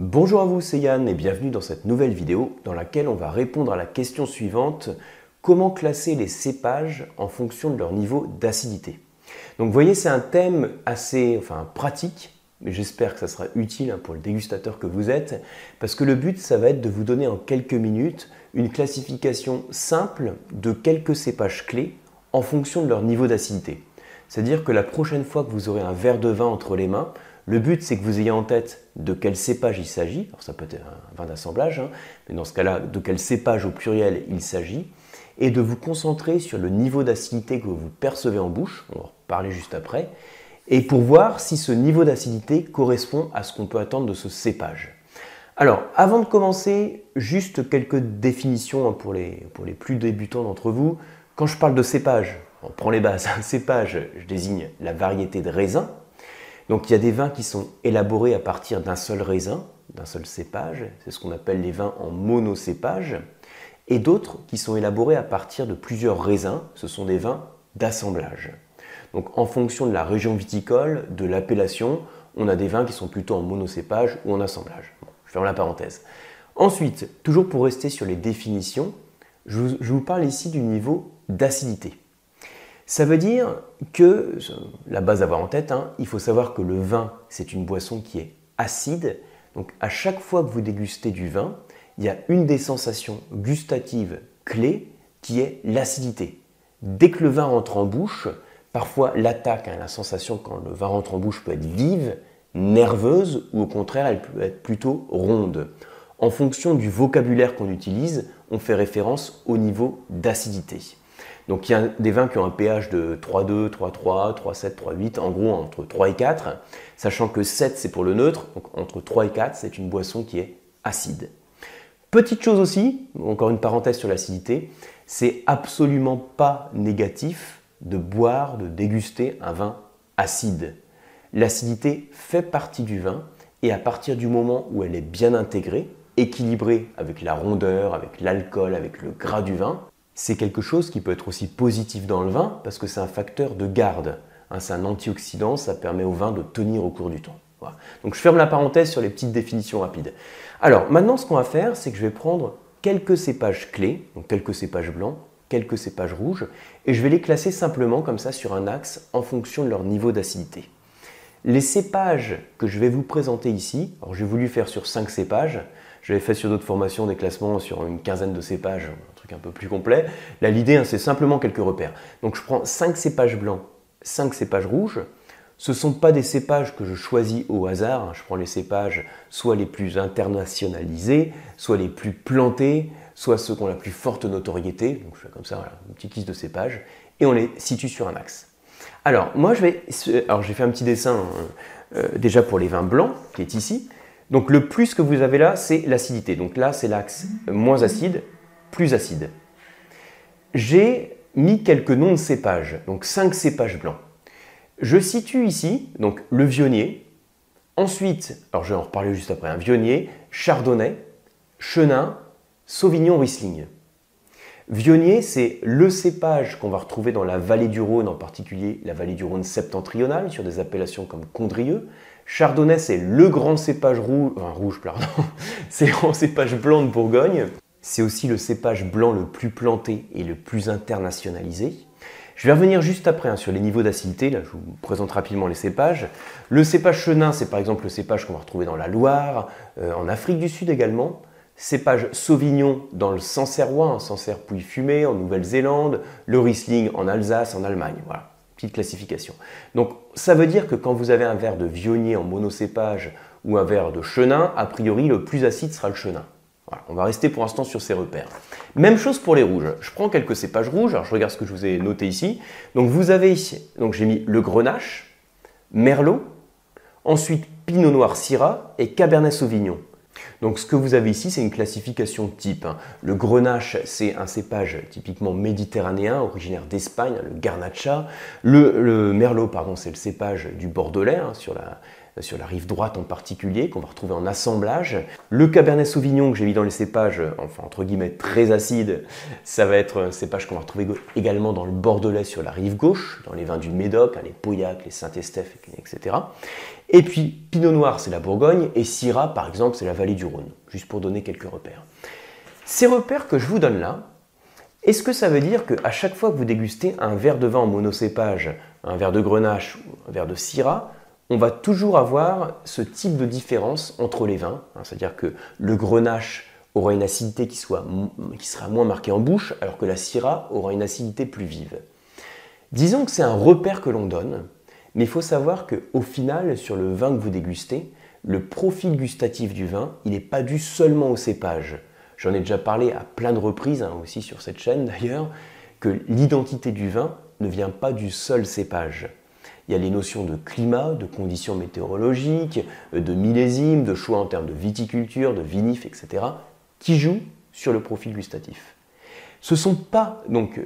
Bonjour à vous, c'est Yann et bienvenue dans cette nouvelle vidéo dans laquelle on va répondre à la question suivante comment classer les cépages en fonction de leur niveau d'acidité? Donc vous voyez, c'est un thème assez enfin, pratique, mais j'espère que ça sera utile hein, pour le dégustateur que vous êtes, parce que le but, ça va être de vous donner en quelques minutes une classification simple de quelques cépages clés en fonction de leur niveau d'acidité. C'est-à-dire que la prochaine fois que vous aurez un verre de vin entre les mains, le but c'est que vous ayez en tête de quel cépage il s'agit, alors ça peut être un vin d'assemblage, hein, mais dans ce cas-là, de quel cépage au pluriel il s'agit, et de vous concentrer sur le niveau d'acidité que vous percevez en bouche, on va en parler juste après, et pour voir si ce niveau d'acidité correspond à ce qu'on peut attendre de ce cépage. Alors, avant de commencer, juste quelques définitions hein, pour les, pour les plus débutants d'entre vous. Quand je parle de cépage, on prend les bases. Un cépage, je désigne la variété de raisin. Donc il y a des vins qui sont élaborés à partir d'un seul raisin, d'un seul cépage. C'est ce qu'on appelle les vins en monocépage. Et d'autres qui sont élaborés à partir de plusieurs raisins. Ce sont des vins d'assemblage. Donc en fonction de la région viticole, de l'appellation, on a des vins qui sont plutôt en monocépage ou en assemblage. je ferme la parenthèse. Ensuite, toujours pour rester sur les définitions, je vous parle ici du niveau d'acidité. Ça veut dire que, la base à avoir en tête, hein, il faut savoir que le vin, c'est une boisson qui est acide. Donc à chaque fois que vous dégustez du vin, il y a une des sensations gustatives clés qui est l'acidité. Dès que le vin rentre en bouche, parfois l'attaque, hein, la sensation quand le vin rentre en bouche peut être vive, nerveuse ou au contraire elle peut être plutôt ronde. En fonction du vocabulaire qu'on utilise, on fait référence au niveau d'acidité. Donc il y a des vins qui ont un pH de 3,2, 3,3, 3,7, 3,8, en gros entre 3 et 4, sachant que 7 c'est pour le neutre, donc entre 3 et 4 c'est une boisson qui est acide. Petite chose aussi, encore une parenthèse sur l'acidité, c'est absolument pas négatif de boire, de déguster un vin acide. L'acidité fait partie du vin et à partir du moment où elle est bien intégrée, équilibrée avec la rondeur, avec l'alcool, avec le gras du vin, c'est quelque chose qui peut être aussi positif dans le vin parce que c'est un facteur de garde. Hein, c'est un antioxydant, ça permet au vin de tenir au cours du temps. Donc je ferme la parenthèse sur les petites définitions rapides. Alors maintenant ce qu'on va faire, c'est que je vais prendre quelques cépages clés, donc quelques cépages blancs, quelques cépages rouges, et je vais les classer simplement comme ça sur un axe en fonction de leur niveau d'acidité. Les cépages que je vais vous présenter ici, alors j'ai voulu faire sur 5 cépages, j'avais fait sur d'autres formations des classements sur une quinzaine de cépages, un peu plus complet. Là, l'idée, hein, c'est simplement quelques repères. Donc, je prends 5 cépages blancs, 5 cépages rouges. Ce ne sont pas des cépages que je choisis au hasard. Hein. Je prends les cépages soit les plus internationalisés, soit les plus plantés, soit ceux qui ont la plus forte notoriété. Donc, je fais comme ça, voilà, une petite liste de cépages. Et on les situe sur un axe. Alors, moi, je vais. Alors, j'ai fait un petit dessin euh, euh, déjà pour les vins blancs, qui est ici. Donc le plus que vous avez là, c'est l'acidité. Donc là, c'est l'axe moins acide, plus acide. J'ai mis quelques noms de cépages, donc cinq cépages blancs. Je situe ici donc le vionnier, ensuite, alors je vais en reparler juste après, un vionnier, chardonnay, chenin, sauvignon riesling. Vionnier, c'est le cépage qu'on va retrouver dans la vallée du Rhône, en particulier la vallée du Rhône septentrionale, sur des appellations comme Condrieux. Chardonnay, c'est le grand cépage rouge, enfin, rouge, pardon, c'est le grand cépage blanc de Bourgogne. C'est aussi le cépage blanc le plus planté et le plus internationalisé. Je vais revenir juste après hein, sur les niveaux d'acidité. Je vous présente rapidement les cépages. Le cépage chenin, c'est par exemple le cépage qu'on va retrouver dans la Loire, euh, en Afrique du Sud également. Cépage sauvignon dans le Sancerrois, un Sancerre Pouille fumé en Nouvelle-Zélande. Le Riesling en Alsace, en Allemagne. Voilà petite classification. Donc ça veut dire que quand vous avez un verre de vionnier en monocépage ou un verre de chenin, a priori le plus acide sera le chenin. On va rester pour l'instant sur ces repères. Même chose pour les rouges. Je prends quelques cépages rouges, alors je regarde ce que je vous ai noté ici. Donc vous avez ici, donc j'ai mis le grenache, merlot, ensuite pinot noir syrah et cabernet sauvignon. Donc ce que vous avez ici, c'est une classification type. Hein. Le grenache, c'est un cépage typiquement méditerranéen, originaire d'Espagne, le garnacha. Le, merlot, pardon, c'est le cépage du bordelais, hein, sur, la, rive droite en particulier, qu'on va retrouver en assemblage. Le cabernet sauvignon que j'ai mis dans les cépages, entre guillemets très acide, ça va être un cépage qu'on va retrouver également dans le bordelais sur la rive gauche, dans les vins du Médoc, hein, les Pauillac, les Saint-Estèphe, etc. Et puis, Pinot Noir, c'est la Bourgogne, et Syrah, par exemple, c'est la vallée du Rhône, juste pour donner quelques repères. Ces repères que je vous donne là, est-ce que ça veut dire qu'à chaque fois que vous dégustez un verre de vin en monocépage, un verre de grenache ou un verre de syrah, on va toujours avoir ce type de différence entre les vins hein, C'est-à-dire que le grenache aura une acidité qui, sera moins marquée en bouche, alors que la syrah aura une acidité plus vive. Disons que c'est un repère que l'on donne, mais il faut savoir qu'au final, sur le vin que vous dégustez, le profil gustatif du vin, il n'est pas dû seulement au cépage. J'en ai déjà parlé à plein de reprises, hein, aussi sur cette chaîne d'ailleurs, que l'identité du vin ne vient pas du seul cépage. Il y a les notions de climat, de conditions météorologiques, de millésime, de choix en termes de viticulture, de vinif, etc., qui jouent sur le profil gustatif. Ce sont pas donc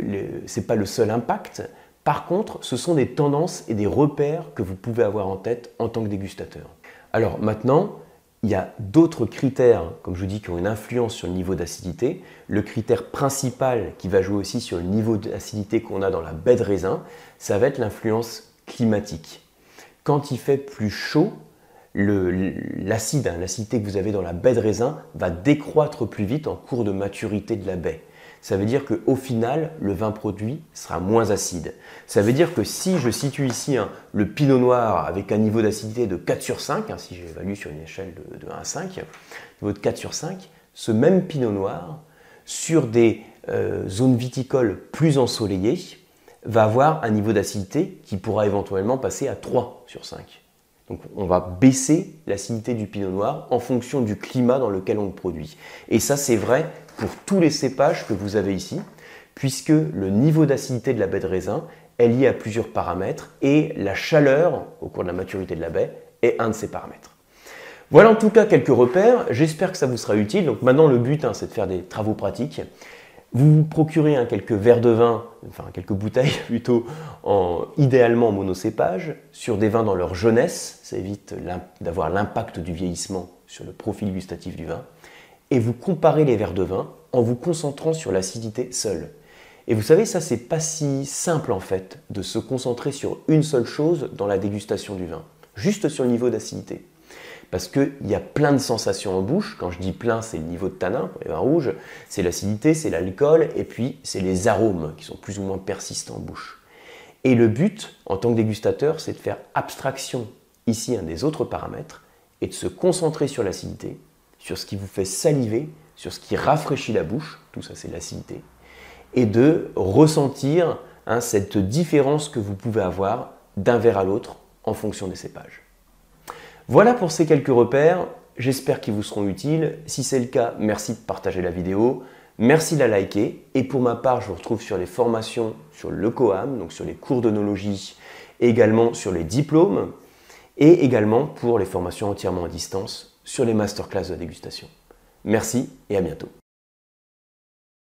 c'est pas le seul impact. Par contre, ce sont des tendances et des repères que vous pouvez avoir en tête en tant que dégustateur. Alors maintenant, il y a d'autres critères, comme je vous dis, qui ont une influence sur le niveau d'acidité. Le critère principal qui va jouer aussi sur le niveau d'acidité qu'on a dans la baie de raisin, ça va être l'influence climatique. Quand il fait plus chaud, l'acide, hein, l'acidité que vous avez dans la baie de raisin va décroître plus vite en cours de maturité de la baie ça veut dire qu'au final, le vin produit sera moins acide. Ça veut dire que si je situe ici hein, le pinot noir avec un niveau d'acidité de 4 sur 5, hein, si j'évalue sur une échelle de, 1 à 5, niveau de 4 sur 5, ce même pinot noir, sur des euh, zones viticoles plus ensoleillées, va avoir un niveau d'acidité qui pourra éventuellement passer à 3 sur 5. Donc on va baisser l'acidité du pinot noir en fonction du climat dans lequel on le produit. Et ça c'est vrai pour tous les cépages que vous avez ici, puisque le niveau d'acidité de la baie de raisin est lié à plusieurs paramètres et la chaleur au cours de la maturité de la baie est un de ces paramètres. Voilà en tout cas quelques repères, j'espère que ça vous sera utile. Donc maintenant le but hein, c'est de faire des travaux pratiques. Vous procurez quelques verres de vin, enfin quelques bouteilles plutôt, en, idéalement en monocépage, sur des vins dans leur jeunesse, ça évite d'avoir l'impact du vieillissement sur le profil gustatif du vin et vous comparez les verres de vin en vous concentrant sur l'acidité seule. Et vous savez, ça, c'est pas si simple en fait de se concentrer sur une seule chose dans la dégustation du vin, juste sur le niveau d'acidité. Parce qu'il y a plein de sensations en bouche. Quand je dis plein, c'est le niveau de tanin les vins c'est l'acidité, c'est l'alcool, et puis c'est les arômes qui sont plus ou moins persistants en bouche. Et le but, en tant que dégustateur, c'est de faire abstraction ici un des autres paramètres et de se concentrer sur l'acidité sur ce qui vous fait saliver, sur ce qui rafraîchit la bouche, tout ça c'est l'acidité, et de ressentir hein, cette différence que vous pouvez avoir d'un verre à l'autre en fonction des cépages. Voilà pour ces quelques repères, j'espère qu'ils vous seront utiles. Si c'est le cas, merci de partager la vidéo, merci de la liker, et pour ma part, je vous retrouve sur les formations sur le COAM, donc sur les cours d'onologie, également sur les diplômes, et également pour les formations entièrement à distance sur les masterclass de dégustation. Merci et à bientôt.